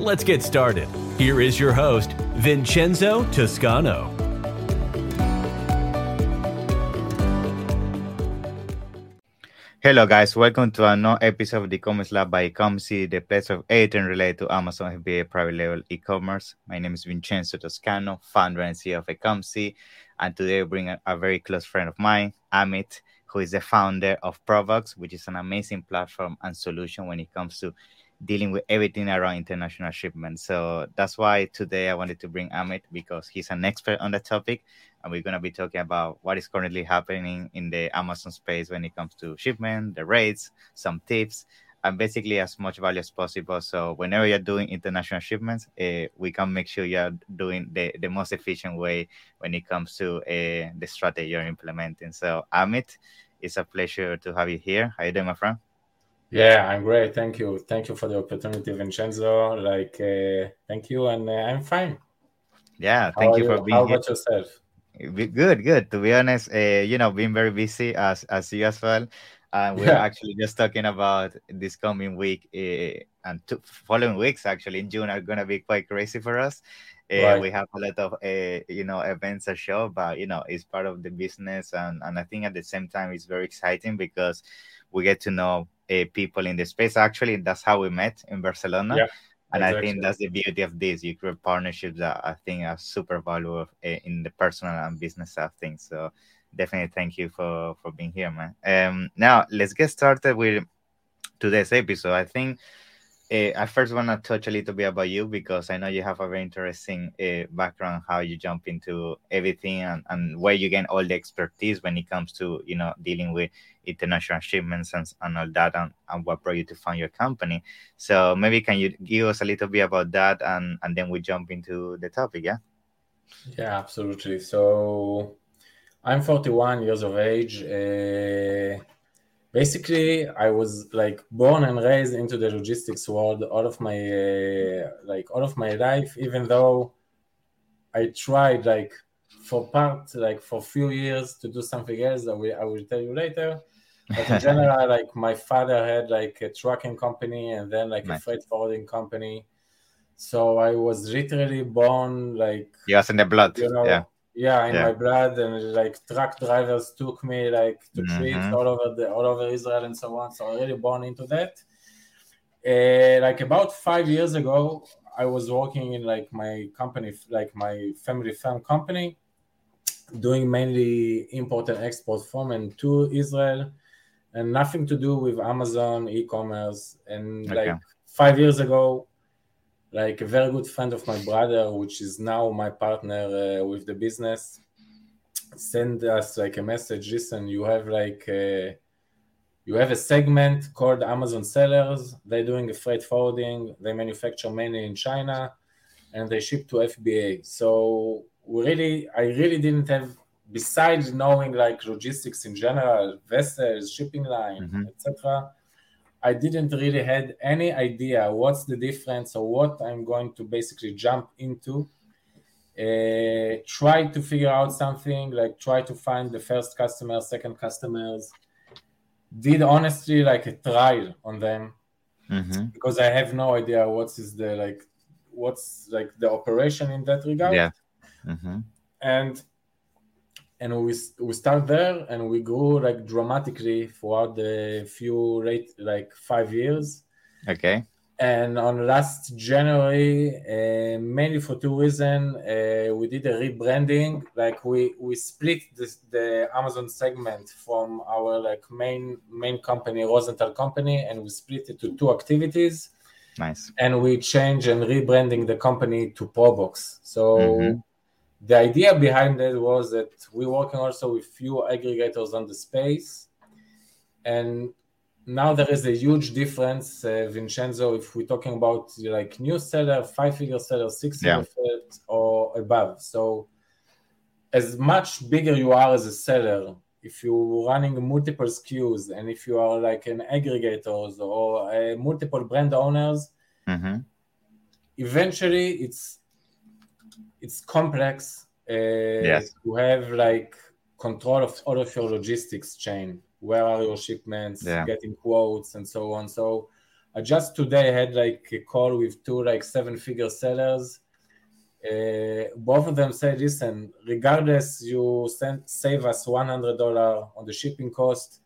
Let's get started. Here is your host, Vincenzo Toscano. Hello, guys. Welcome to another episode of the e-commerce lab by Ecomcy, the place of everything related to Amazon FBA private label e-commerce. My name is Vincenzo Toscano, founder and CEO of Ecomcy, and today I bring a, a, very close friend of mine, Amit, who is the founder of Proboxx, which is an amazing platform and solution when it comes to dealing with everything around international shipment. So that's why today I wanted to bring Amit because he's an expert on the topic and we're going to be talking about what is currently happening in the Amazon space when it comes to shipment, the rates, some tips, and basically as much value as possible. So whenever you're doing international shipments, uh, we can make sure you're doing the, the most efficient way when it comes to uh, the strategy you're implementing. So Amit, it's a pleasure to have you here. How you doing, my friend? Yeah, I'm great. Thank you. Thank you for the opportunity, Vincenzo. Like, uh, thank you, and uh, I'm fine. Yeah, thank you, you, for being How here. about yourself? Good, good. To be honest, uh, you know, being very busy as as you as well. And we're yeah. actually just talking about this coming week uh, and two following weeks actually in June are gonna be quite crazy for us. Uh, right. We have a lot of uh, you know events a show, but you know it's part of the business, and and I think at the same time it's very exciting because we get to know people in the space. Actually, that's how we met in Barcelona. Yeah. And exactly. I think that's the beauty of this. You create partnerships that I think are super valuable in the personal and business side of things. So definitely thank you for for being here, man. Um, now let's get started with today's episode. I think uh, I first want to touch a little bit about you because I know you have a very interesting uh, background, how you jump into everything and, and where you gain all the expertise when it comes to, you know, dealing with international shipments and, and all that and, and what brought you to found your company. So maybe can you give us a little bit about that and, and then we jump into the topic, yeah? Yeah, absolutely. So I'm 41 years of age. Uh, basically i was like born and raised into the logistics world all of my uh, like all of my life even though i tried like for part like for few years to do something else that we, i will tell you later. But in general like my father had like a trucking company and then like nice. a freight forwarding company. So i was literally born like yes in the blood you know, yeah yeah in yeah. my blood and like truck drivers took me like to mm-hmm. trips all over the all over israel and so on so i really born into that uh, like about five years ago i was working in like my company like my family firm company doing mainly import and export from and to israel and nothing to do with amazon e-commerce and okay. like five years ago like a very good friend of my brother, which is now my partner uh, with the business, send us like a message. Listen, you have like a, you have a segment called Amazon Sellers. They're doing a freight forwarding. They manufacture mainly in China, and they ship to FBA. So we really, I really didn't have. Besides knowing like logistics in general, vessels, shipping line, mm-hmm. etc I didn't really had any idea what's the difference or what I'm going to basically jump into. Uh, try to figure out something like try to find the first customer, second customers. Did honestly like a trial on them mm-hmm. because I have no idea what is the like what's like the operation in that regard. Yeah. Mm-hmm. And and we we start there and we grew like dramatically throughout the few rate like five years. Okay. And on last january uh, mainly for two reasons uh, we did a rebranding. Like we we split this, the amazon segment from our like main main company rosenthal company and we split it to two activities. Nice. And we changed and rebranding the company to proboxx. So mm-hmm the idea behind it was that we're working also with few aggregators on the space and now there is a huge difference, uh, Vincenzo, if we're talking about like new seller, five figure seller, six figure yeah. or above. So, as much bigger you are as a seller, if you're running multiple SKUs and if you are like an aggregators or uh, multiple brand owners, mm-hmm. eventually it's it's complex uh, yes. to have like control of all of your logistics chain where are your shipments, yeah. getting quotes, and so on. So I just today had like a call with two like seven figure sellers. Uh, both of them said, listen, regardless, you send, save us $100 on the shipping cost.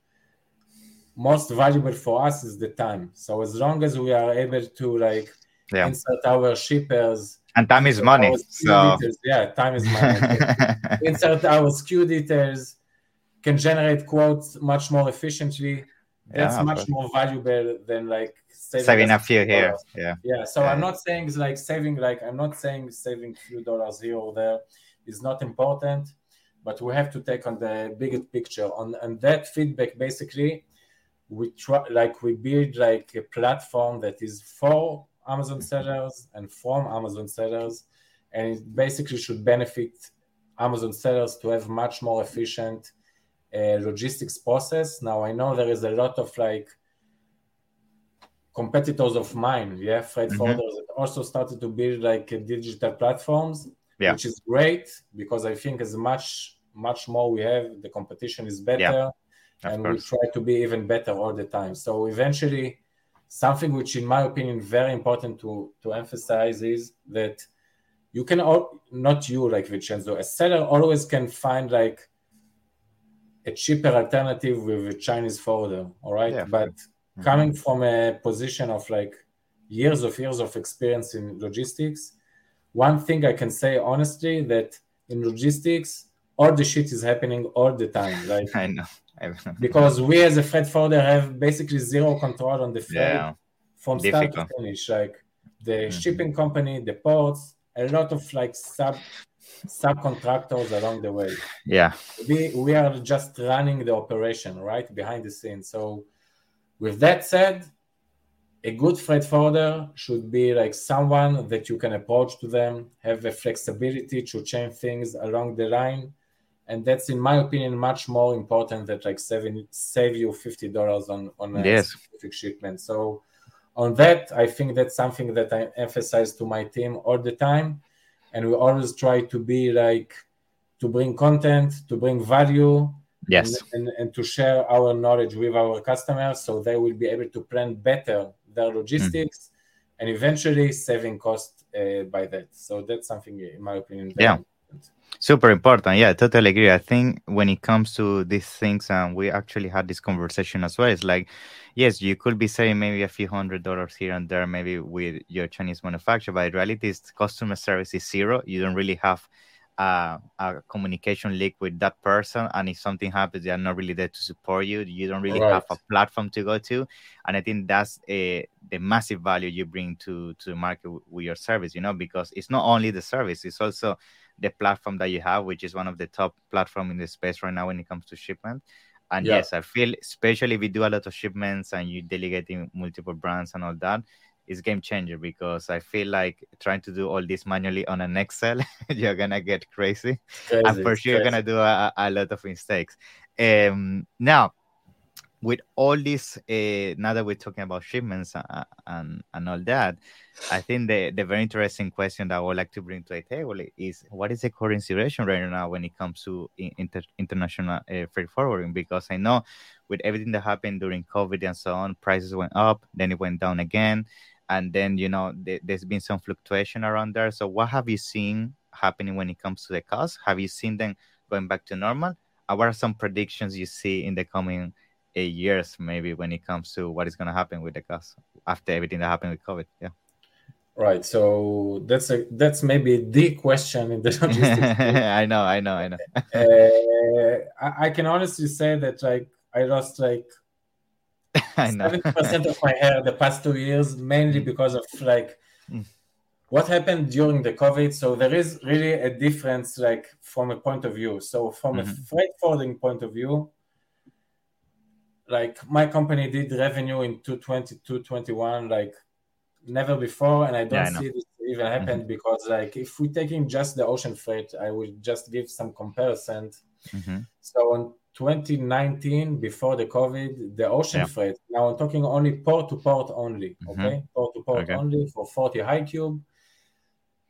Most valuable for us is the time. So as long as we are able to like yeah. insert our shippers and time is money. Oh, so yeah, time is money. insert our SKU details, can generate quotes much more efficiently. That's yeah, much more valuable than like saving, saving a few here. Yeah. Yeah. So yeah. I'm not saying it's like saving like I'm not saying saving a few dollars here or there is not important, but we have to take on the bigger picture. On and that feedback basically we try like we build like a platform that is for Amazon sellers and from Amazon sellers, and it basically should benefit Amazon sellers to have much more efficient uh, logistics process. Now I know there is a lot of like competitors of mine, yeah, freight mm-hmm. forwarders that also started to build like digital platforms, yeah. which is great because I think as much much more we have, the competition is better, yeah. and we try to be even better all the time. So eventually, something which, in my opinion, very important to to emphasize is that you can all not you like Vincenzo, a seller always can find like a cheaper alternative with a Chinese forwarder, all right? Yeah. But mm-hmm. coming from a position of like years of years of experience in logistics, one thing I can say honestly that in logistics, all the shit is happening all the time. Like I know. because we as a freight forwarder have basically zero control on the freight yeah. from Difficult. start to finish. Like the mm-hmm. shipping company, the ports, a lot of like sub subcontractors along the way. Yeah. We we are just running the operation right behind the scenes. So with that said, a good freight forwarder should be like someone that you can approach to them, have the flexibility to change things along the line. And that's, in my opinion, much more important than like saving save you fifty dollars on on a yes. specific shipment. So on that, I think that's something that I emphasize to my team all the time and we always try to be like to bring content to bring value yes and, and, and, to share our knowledge with our customers so they will be able to plan better their logistics mm. and eventually saving cost uh, by that so that's something in my opinion yeah super important. Yeah totally agree. I think when it comes to these things and we actually had this conversation as well it's like yes you could be saving maybe a few hundred dollars here and there maybe with your chinese manufacturer but in reality is customer service is zero. You don't really have uh, a communication link with that person and if something happens they are not really there to support you. You don't really right. have a platform to go to and i think that's a, the massive value you bring to to the market with your service you know because it's not only the service it's also the platform that you have, which is one of the top platform in the space right now when it comes to shipment. And yeah. yes, I feel especially if you do a lot of shipments and you delegating multiple brands and all that, it's game changer because I feel like trying to do all this manually on an Excel, you're gonna get crazy, crazy and for sure crazy. you're gonna do a, a lot of mistakes. Um, now with all this, uh, now that we're talking about shipments and, and, and all that, I think the, the very interesting question that I would like to bring to the table is what is the current situation right now when it comes to inter, international uh, freight forwarding? Because I know with everything that happened during COVID and so on, prices went up, then it went down again, and then you know th- there's been some fluctuation around there. So what have you seen happening when it comes to the cost? Have you seen them going back to normal? what are some predictions you see in the coming eight years maybe when it comes to what is going to happen with the cost after everything that happened with covid yeah right so that's a that's maybe the question in the i know i know i know uh, I, I, can honestly say that like i lost like 70% of my hair the past two years mainly mm. because of like mm. what happened during the covid so there is really a difference like from a point of view so from mm-hmm. a freight forwarding point of view like my company did revenue in 220 221 like never before and i don't yeah, I see this even happen mm-hmm. because like if we're taking just the ocean freight i will just give some comparison mm-hmm. so in 2019 before the covid the ocean yeah. freight now i'm talking only port to port only mm-hmm. okay port to port okay. only for 40 high cube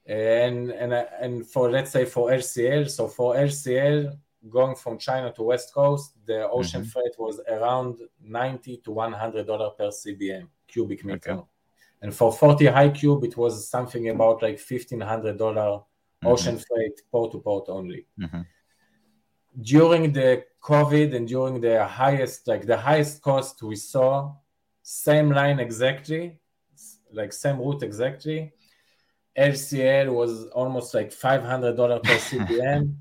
and and and for let's say for LCL, so for LCL going from China to West Coast, the ocean mm-hmm. freight was around ninety to one hundred dollar per CBM cubic meter, okay. and for forty high cube, it was something about like fifteen hundred dollar mm-hmm. ocean freight port to port only. Mm-hmm. During the COVID and during the highest, like the highest cost we saw, same line exactly, like same route exactly LCL was almost like $500 per CBM,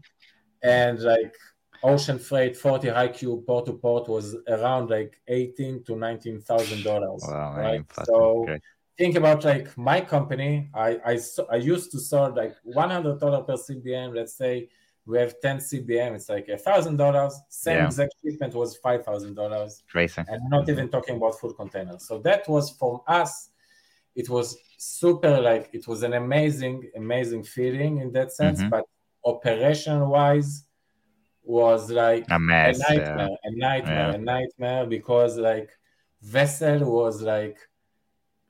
and like ocean freight 40 high cube port to port was around like 18 to 19 thousand dollars wow, right? so okay. think about like my company. I i, I used to sell like 100 dollar per cbm let's say we have 10 cbm it's like a thousand dollars. Same yeah. exact shipment was five thousand dollars. And not even talking about full containers. So that was from us it was super like it was an amazing amazing feeling in that sense. Mm-hmm. but operation wise was like a, mess, a nightmare yeah. a nightmare yeah. a nightmare because like vessel was like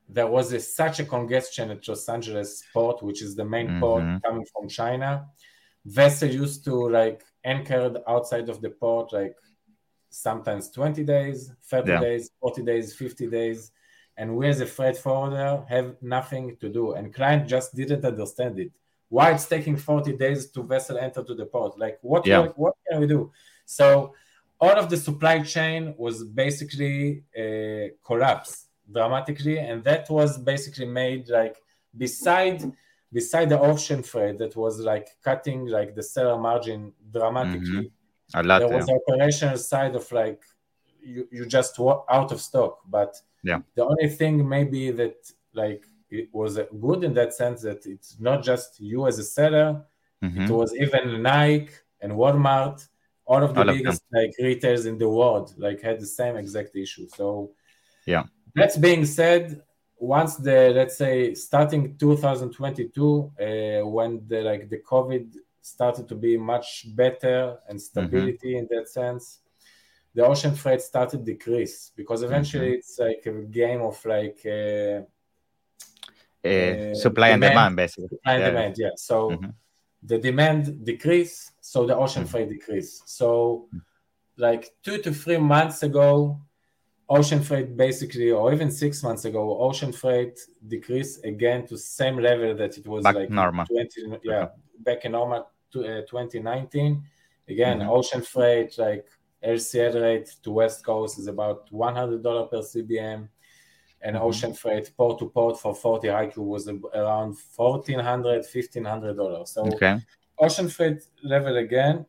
there was a, such a congestion at Los Angeles port, which is the main mm-hmm. port coming from China. Vessel used to like anchored outside of the port like sometimes 20 days, 30 yeah. days, 40 days, 50 days and we as a freight forwarder have nothing to do and client just didn't understand it why it's taking 40 days to vessel enter to the port like what yeah. can, what can we do so all of the supply chain was basically uh, collapsed dramatically and that was basically made like beside beside the ocean freight that was like cutting like the seller margin dramatically mm-hmm. lot, there was yeah. operational side of like you, you just out of stock but yeah. The only thing maybe that like it was good in that sense that it's not just you as a seller, mm-hmm. it was even Nike and Walmart, all of the all biggest of like retailers in the world, like had the same exact issue. So yeah. That being said, once the let's say starting 2022, uh, when the like the COVID started to be much better and mm-hmm. stability mm-hmm. in that sense, the ocean freight started decrease because eventually mm-hmm. it's like a game of like uh, uh, supply demand, and demand. basically. Supply and demand yeah. So mm-hmm. the demand decrease so the ocean mm-hmm. freight decrease. So like two to three months ago ocean freight basically or even six months ago ocean freight decreased again to same level that it was back like normal. 20 yeah back in normal to, uh, 2019 again mm-hmm. ocean freight like LCL rate to West Coast is about $100 per CBM, and mm-hmm. ocean freight port to port for 40 HQ was around $1,400, $1,500. So okay. ocean freight level again.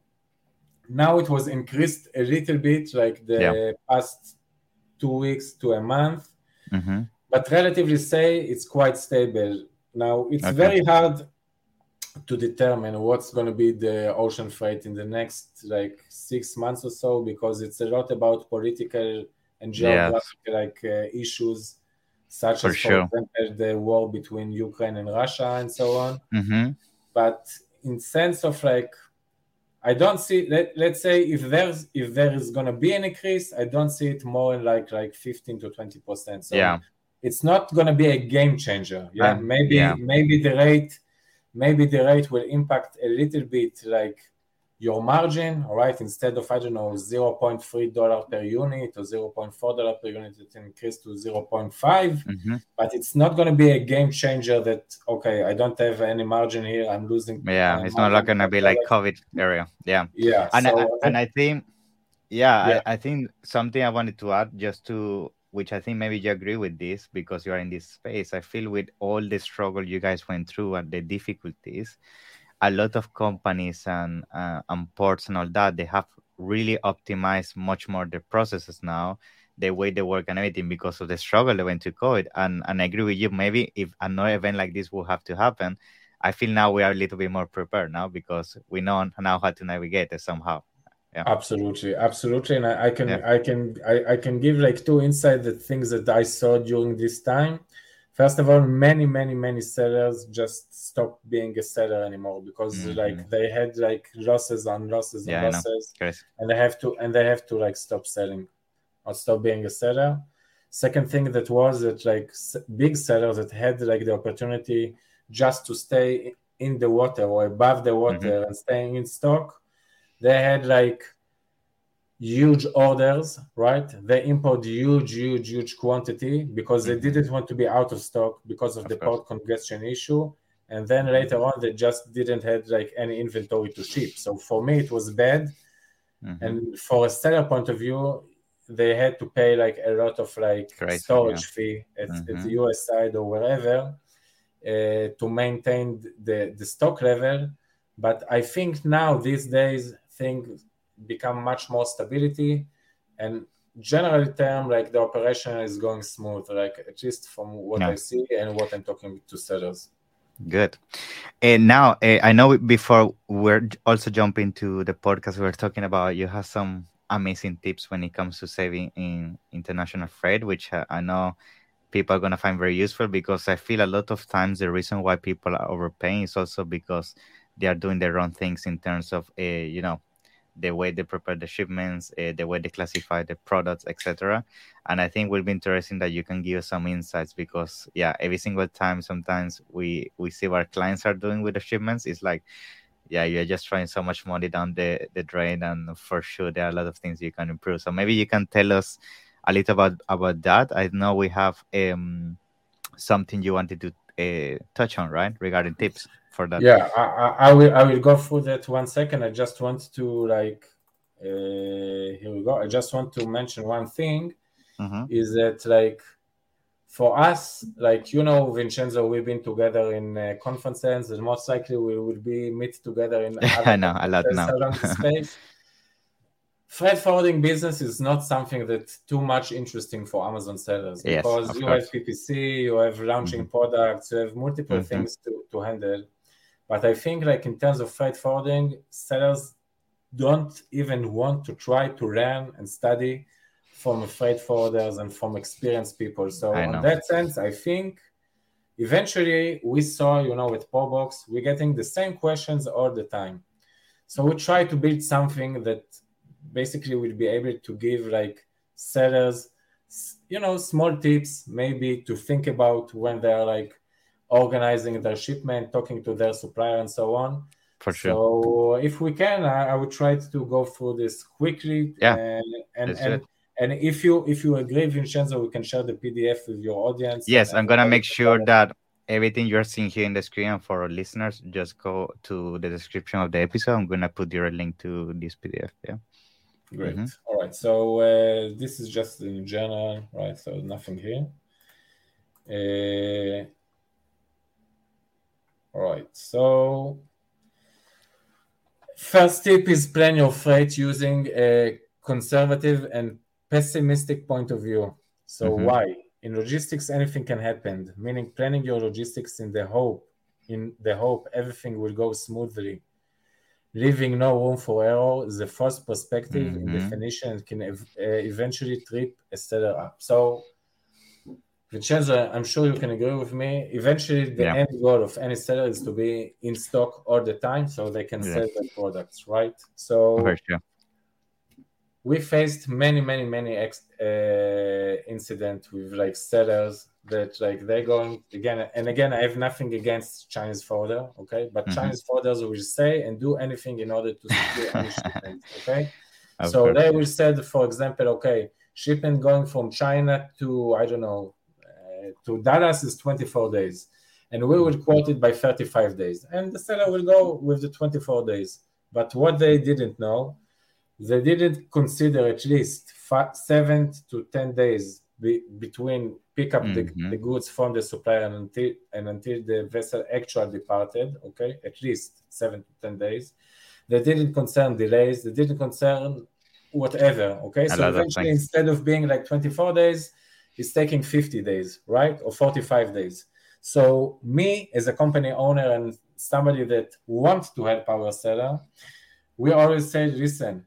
Now it was increased a little bit, like the yeah. past two weeks to a month, mm-hmm. but relatively say it's quite stable. Now it's okay. very hard to determine what's going to be the ocean freight in the next like six months or so because it's a lot about political and geographic yeah. like uh, issues such for as for example the war between ukraine and russia and so on. Mm-hmm. but in sense of like i don't see let, let's say if there's if there is going to be an increase i don't see it more in like like 15 to 20 percent. So yeah. it's not going to be a game changer. Yeah um, maybe yeah. maybe the rate maybe the rate will impact a little bit like your margin, all right? Instead of, I don't know, $0.3 per unit or $0.4 per unit, it increased to 0.5. Mm-hmm. But it's not going to be a game changer that, okay, I don't have any margin here, I'm losing. Yeah, it's not going to be like COVID area. Yeah. Yeah. And, so, I, and I think, yeah, yeah. I, I think something I wanted to add just to which I think maybe you agree with this because you are in this space. I feel with all the struggle you guys went through and the difficulties, a lot of companies and uh, and ports and all that they have really optimized much more their processes now, the way they work and everything because of the struggle they went to COVID. And and I agree with you. Maybe if another event like this will have to happen, I feel now we are a little bit more prepared now because we know now how to navigate it somehow. Yeah. Absolutely, absolutely, and I, I can, yeah. I can, I, I can give like two insight the things that I saw during this time. First of all, many, many, many sellers just stopped being a seller anymore because mm-hmm. like they had like losses on losses yeah, and losses, and they have to and they have to like stop selling or stop being a seller. Second thing that was that like big sellers that had like the opportunity just to stay in the water or above the water mm-hmm. and staying in stock, they had like huge orders, right? They import huge, huge, huge quantity because mm-hmm. they didn't want to be out of stock because of, of the course. port congestion issue. And then later on, they just didn't have like any inventory to ship. So for me, it was bad. Mm-hmm. And for a seller point of view, they had to pay like a lot of like storage yeah. fee at, mm-hmm. at, the US side or wherever uh, to maintain the, the stock level. But I think now these days things become much more stability. And generally term like the operation is going smooth like at least from what yeah. i see and what i'm talking to sellers good. And now uh, i know before we're also jumping to the podcast we're talking about you have some amazing tips when it comes to saving in international freight which uh, i know people are going to find very useful because i feel a lot of times the reason why people are overpaying is also because they are doing their own things in terms of uh, you know the way they prepare the shipments, uh, the way they classify the products, etc. And I think will be interesting that you can give us some insights because yeah, every single time sometimes we we see what clients are doing with the shipments, it's like yeah, you're just throwing so much money down the, the drain and for sure there are a lot of things you can improve. So maybe you can tell us a little about about that. I know we have um something you wanted to uh, touch on, right? Regarding tips for that. Yeah, I, I, will. I will go through that one second. I just want to like. Uh, here we go. I just want to mention one thing. Mm-hmm. Is that like for us, like you know, Vincenzo, we've been together in uh, conferences, and most likely we will be meet together in. I know a lot now. space. Freight forwarding business is not something that's too much interesting for Amazon sellers yes, because you course. have PPC, you have launching mm-hmm. products, you have multiple mm-hmm. things to, to handle. But I think, like in terms of freight forwarding, sellers don't even want to try to learn and study from freight forwarders and from experienced people. So, in that sense, I think eventually we saw, you know, with Proboxx, we're getting the same questions all the time. So, we try to build something that basically will be able to give like sellers, you know, small tips maybe to think about when they're like organizing their shipment, talking to their supplier, and so on. For sure. So if we can, I, I would try to go through this quickly. Yeah. Uh, and and, and, and, if you if you agree, Vincenzo, we can share the PDF with your audience. Yes, I'm gonna make sure that everything you're seeing here in the screen and for our listeners, just go to the description of the episode. I'm gonna put your link to this PDF. Yeah. Great. Mm-hmm. All right. So uh, this is just in general, right? So nothing here. Uh, all right, so first tip is plan your freight using a conservative and pessimistic point of view. So mm-hmm. why? In logistics, anything can happen, meaning planning your logistics in the hope, in the hope everything will go smoothly. Leaving no room for error is the first perspective mm-hmm. in definition and can ev- uh, eventually trip a seller up. So Vincenzo, I'm sure you can agree with me. Eventually, the yeah. end goal of any seller is to be in stock all the time so they can yeah. sell their products, right? So, sure. we faced many, many, many ex- uh, incidents with like sellers that like they're going again and again. I have nothing against Chinese forwarder, okay, but mm-hmm. Chinese forwarders will say and do anything in order to secure any shipment, okay. Of so course. they will say, for example, okay, shipment going from China to I don't know to Dallas is 24 days, and we will quote it by 35 days, and the seller will go with the 24 days. But what they didn't know, they didn't consider at least five, seven to 10 days be, between pick up mm-hmm. the, the, goods from the supplier and until and until the vessel actually departed. Okay, at least seven to 10 days. They didn't concern delays. They didn't concern whatever. Okay, so eventually, instead of being like 24 days, it's taking 50 days, right? Or 45 days. So me as a company owner and somebody that wants to help our seller, we always say, listen,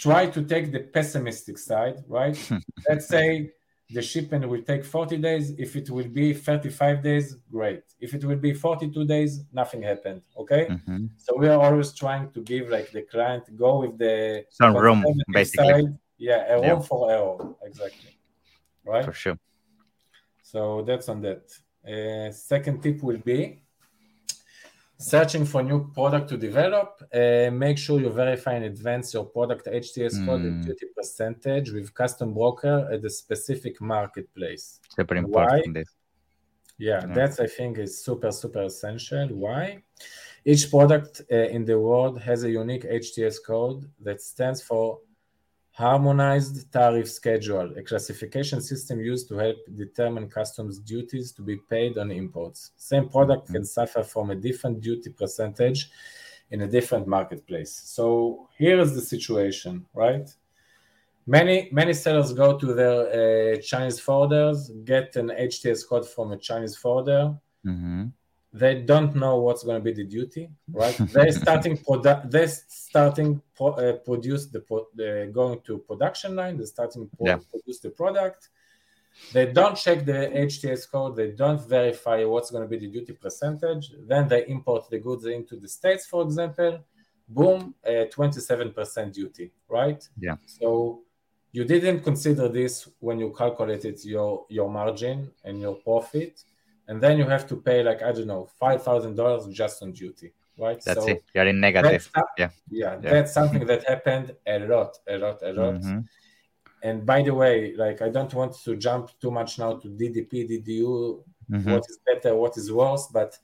try to take the pessimistic side, right? Let's say the shipment will take 40 days. If it will be 35 days, great. If it will be 42 days, nothing happened. Okay. Mm-hmm. So we are always trying to give like the client go with the some room, basically. Side. Yeah, a room yeah. for error. Exactly. Right. For sure. So that's on that. Uh, second tip will be searching for new product to develop uh, make sure you verify in advance your product hts mm. code and hmm. duty percentage with custom broker at the specific marketplace super important why? Yeah, yeah, that's i think is super super essential why each product uh, in the world has a unique hts code that stands for Harmonized Tariff Schedule, a classification system used to help determine customs duties to be paid on imports. Same product can suffer from a different duty percentage in a different marketplace. So here is the situation, right? Many many sellers go to their uh, Chinese forwarders, get an HTS code from a Chinese forwarder. Mm-hmm they don't know what's going to be the duty, right? they're starting produ- they're starting pro- uh, produce the pro- they're going to production line. They're starting pro- yeah. produce the product. They don't check the HTS code. They don't verify what's going to be the duty percentage. Then they import the goods into the states, for example. Boom, twenty-seven percent duty, right? Yeah. So you didn't consider this when you calculated your your margin and your profit and then you have to pay like I don't know five thousand dollars just on duty, right? That's so it. You're in negative. yeah. yeah, yeah, That's something that happened a lot, a lot, a lot. Mm-hmm. And by the way, like I don't want to jump too much now to DDP, DDU, mm-hmm. what is better, what is worse, but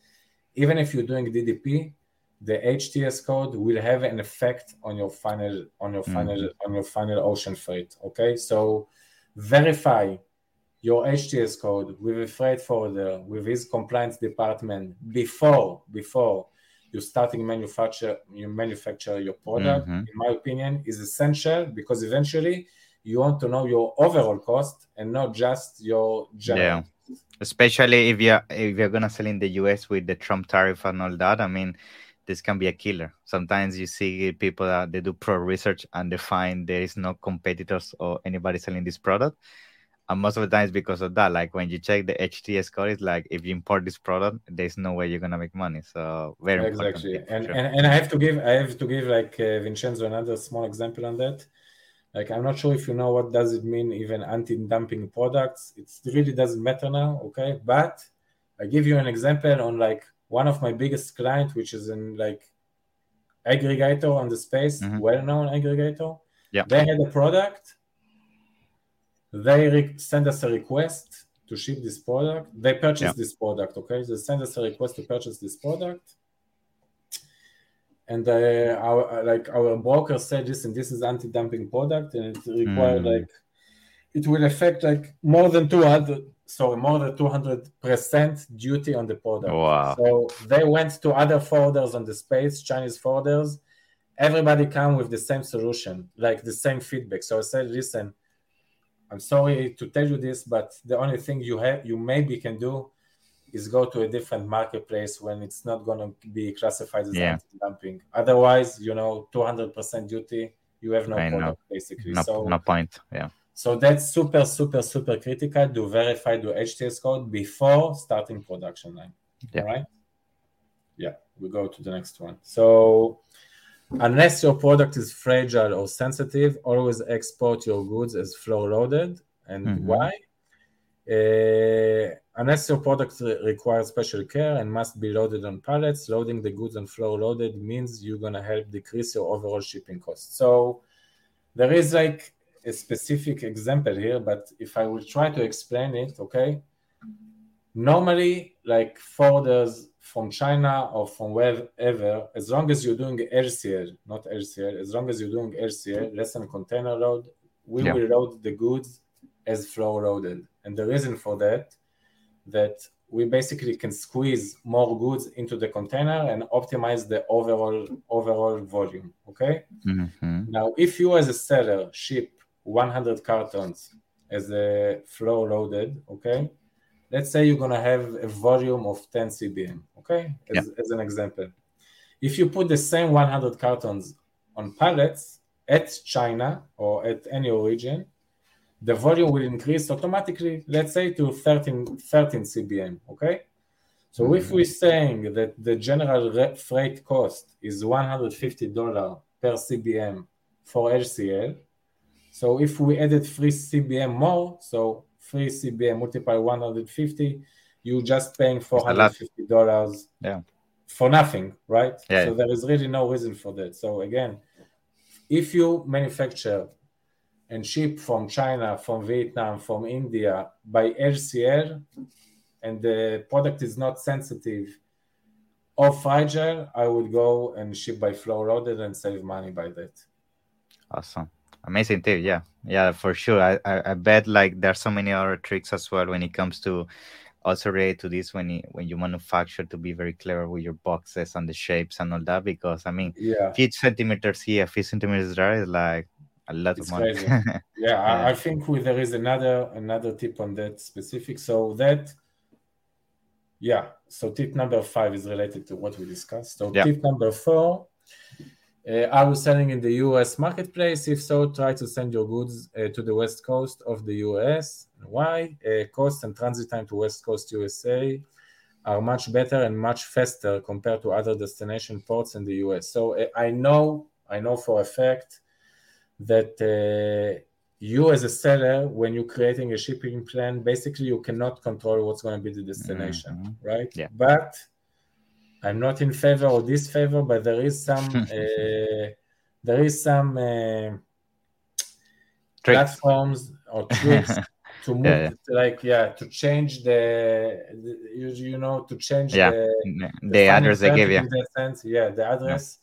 even if you're doing DDP, the HTS code will have an effect on your final on your final mm-hmm. on your final ocean freight. Okay, so verify your HTS code with a freight forwarder, with his compliance department before before you starting manufacture you manufacture your product, mm-hmm. in my opinion, is essential because eventually you want to know your overall cost and not just your general. Yeah. Especially if you're if you're gonna sell in the US with the Trump tariff and all that. I mean, this can be a killer. Sometimes you see people that they do pro research and they find there is no competitors or anybody selling this product and most of the times because of that. Like when you check the hts code it's like if you import this product there's no way you're gonna make money. So very exactly. and, sure. and and i have to give i have to give like uh, vincenzo another small example on that. Like i'm not sure if you know what does it mean even anti-dumping products. It really doesn't matter now okay? But i give you an example on like one of my biggest client which is in like aggregator on the space mm-hmm. well-known aggregator. Yeah. They had a product they re- send us a request to ship this product. They purchase yeah. this product, okay? They send us a request to purchase this product. And uh, our like our broker said, listen, this is anti-dumping product, and it required mm. like it will affect like more than 200 sorry more than 200 percent duty on the product wow. so they went to other forwarders on the space chinese forwarders everybody come with the same solution like the same feedback so i said listen I'm sorry to tell you this, but the only thing you have you maybe can do is go to a different marketplace when it's not going to be classified as yeah. anti-dumping. Otherwise, you know, 200% duty, you have no I product basically. No, so no point. Yeah. So that's super, super, super critical to verify the HTS code before starting production line. Yeah. All right. Yeah, we go to the next one. So Unless your product is fragile or sensitive, always export your goods as floor loaded. And mm-hmm. why? Uh, unless your product re- requires special care and must be loaded on pallets, loading the goods on floor loaded means you're gonna help decrease your overall shipping cost. So there is like a specific example here, but if I will try to explain it, okay. Normally, like forwarders from China or from wherever, as long as you're doing LCL, not LCL, as long as you're doing LCL, less than container load, we yeah. will load the goods as floor loaded. And the reason for that, that we basically can squeeze more goods into the container and optimize the overall overall volume. Okay. Mm-hmm. Now, if you as a seller ship 100 cartons as a floor loaded, okay, let's say you're going to have a volume of 10 CBM, okay, as, yeah. as, an example. If you put the same 100 cartons on pallets at China or at any origin, the volume will increase automatically, let's say to 13, 13 CBM, okay? So mm-hmm. if we're saying that the general freight cost is $150 per CBM for HCL, so if we added 3 CBM more, so 3 CBM multiplied 150, you're just paying $450 yeah. for nothing, right? Yeah. So there is really no reason for that. So again, if you manufacture and ship from China, from Vietnam, from India by HCL, and the product is not sensitive or fragile, I would go and ship by floor loaded and save money by that. Awesome. Amazing tip. Yeah. Yeah, for sure. I, I, I bet like there's so many other tricks as well when it comes to also related to this when you when you manufacture to be very clever with your boxes and the shapes and all that because I mean yeah few centimeters here, few centimeters there is like a lot it's of money. yeah, yeah. I, think we, there is another another tip on that specific. So that yeah, so tip number five is related to what we discussed. So yeah. tip number four. Uh, are you selling in the US marketplace? If so, try to send your goods uh, to the west coast of the US. Why? Uh, cost and transit time to West Coast USA are much better and much faster compared to other destination ports in the US. So I know, I know for a fact that uh, you as a seller, when you're creating a shipping plan, basically you cannot control what's going to be the destination, mm-hmm. right? Yeah. But I'm not in favor or disfavor, but there is some uh, there is some uh, platforms or tricks to move yeah, yeah. like yeah to change the, the you, you, know to change yeah. the, the, the address they give you. Sense, yeah, the address.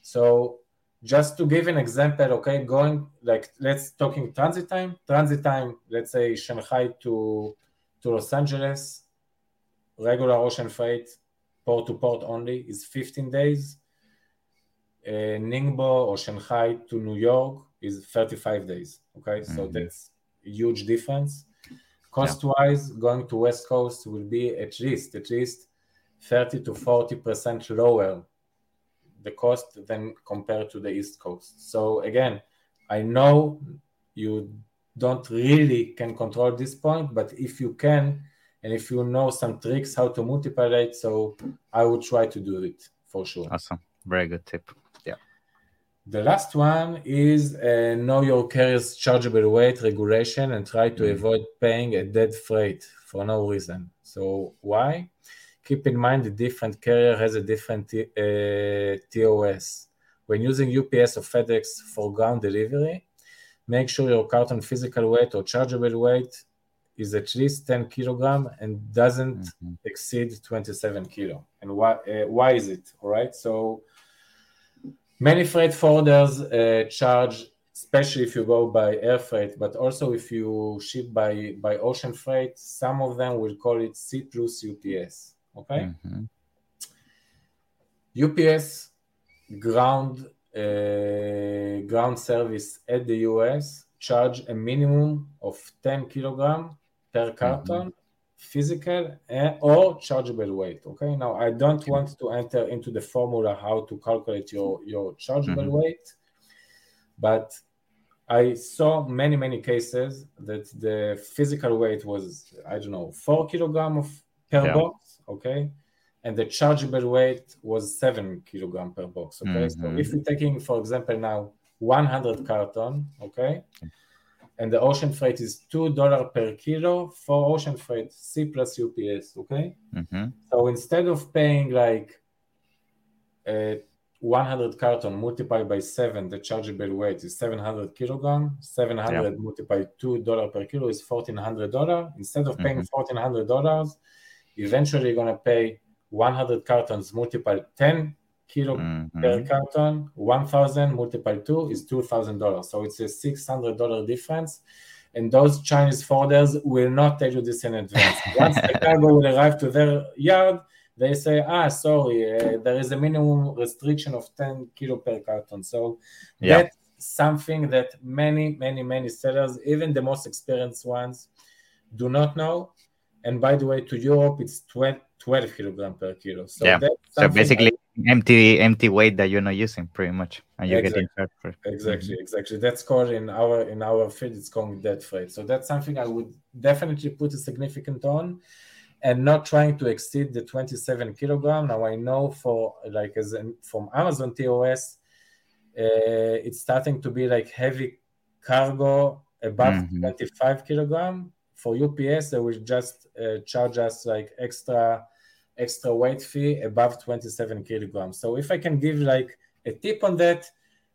So just to give an example, okay, going like let's talking transit time. Transit time, let's say Shanghai to to Los Angeles, regular ocean freight, port to port only is 15 days. Uh, Ningbo or Shanghai to New York is 35 days. Okay, mm-hmm. so that's huge difference. Cost wise, yeah. going to West Coast will be at least at least 30 to 40 percent lower the cost than compared to the East Coast. So again, I know you don't really can control this point, but if you can, and if you know some tricks how to multiply it, so I would try to do it for sure. Awesome, very good tip. Yeah. The last one is uh, know your carrier's chargeable weight regulation and try to mm. avoid paying a dead freight for no reason. So why? keep in mind the different carrier has a different t- uh, TOS. When using UPS or FedEx for ground delivery, make sure your carton physical weight or chargeable weight is at least 10 kilogram and doesn't mm-hmm. exceed 27 kilo. And why, uh, why is it? All right. So many freight forwarders uh, charge, especially if you go by air freight, but also if you ship by, by ocean freight, some of them will call it C plus UPS. Okay. Mm-hmm. UPS ground uh, ground service at the US charge a minimum of 10 kilogram per carton, mm-hmm. physical uh, or chargeable weight. Okay. Now I don't want to enter into the formula how to calculate your your chargeable mm-hmm. weight, but I saw many many cases that the physical weight was I don't know four kilogram of per yeah. box okay and the chargeable weight was seven kilogram per box okay mm-hmm. so if we're taking for example now 100 carton okay and the ocean freight is two dollar per kilo for ocean freight c plus ups okay mm-hmm. so instead of paying like a 100 carton multiplied by 7 the chargeable weight is 700 kilogram 700 yeah. multiplied 2 dollar per kilo is 1400 dollar instead of paying mm-hmm. 1400 dollars eventually you're going to pay 100 cartons multiplied 10 kilo mm-hmm. per carton 1000 multiplied 2 is $2000 so it's a $600 difference and those chinese forwarders will not tell you this in advance once the cargo will arrive to their yard they say ah sorry uh, there is a minimum restriction of 10 kilo per carton so yeah. that's something that many many many sellers even the most experienced ones do not know and by the way, to Europe, it's 12, 12 kilogram per kilo. So, yeah. so basically, empty empty weight that you're not using pretty much and you're exactly. getting for exactly mm-hmm. exactly that's called in our in our field it's called dead freight so that's something i would definitely put a significant on and not trying to exceed the 27 kilogram now i know for like as in, from amazon tos uh, it's starting to be like heavy cargo above mm-hmm. 25 kilogram for ups they will just uh, charge us like extra extra weight fee above 27 kilograms. So if I can give like a tip on that,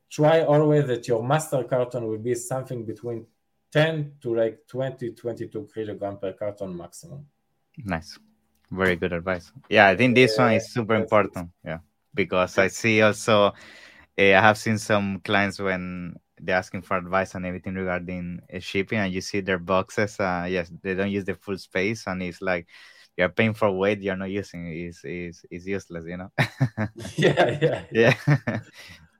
try always that your master carton will be something between 10 to like 20, 22 kilogram per carton maximum. Nice. Very good advice. Yeah, I think this one is super important. Yeah, because I see also, uh, I have seen some clients when they're asking for advice and everything regarding uh, shipping, and you see their boxes. Uh, yes, they don't use the full space, and it's like you're paying for weight you're not using is is is useless you know? Yeah yeah yeah.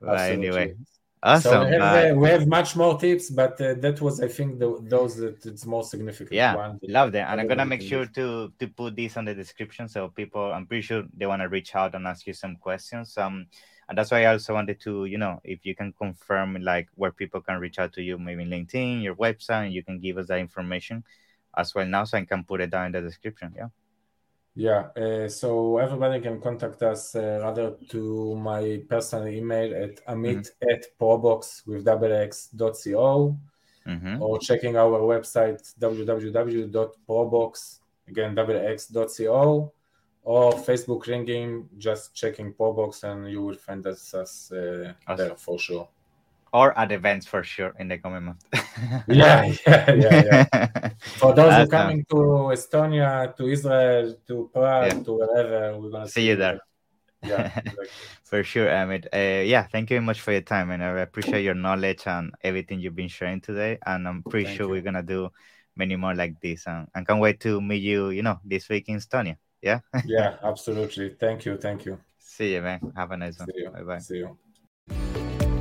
But anyway awesome so we have, uh, we have, much more tips but uh, that was i think the, those that it's more significant yeah one. love that. And i'm gonna make sure to to put this on the description so people i'm pretty sure they want to reach out and ask you some questions um and that's why i also wanted to you know if you can confirm like where people can reach out to you maybe linkedin your website and you can give us that information as well now so i can put it down in the description yeah yeah, uh, so everybody can contact us uh, rather to my personal email at amit mm-hmm. at proboxx with double x.co mm-hmm. or checking our website www.proboxx again double x dot co or Facebook ringing, just checking Proboxx and you will find us, us uh, awesome. there for sure or at events for sure in the coming month. yeah, yeah, yeah, yeah. For those who are coming to Estonia, to Israel, to Prague, yeah. to wherever, we're gonna see, see you there. Yeah, exactly. for sure, Amit. Uh, yeah, thank you very much for your time, and I appreciate your knowledge and everything you've been sharing today. And I'm pretty thank sure you. we're gonna do many more like this, and I can't wait to meet you. You know, this week in Estonia. Yeah. yeah, absolutely. Thank you. Thank you. See you, man. Have a nice see one. Bye bye. See you.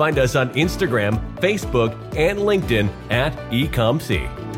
Find us on Instagram, Facebook, and LinkedIn at Ecomcy.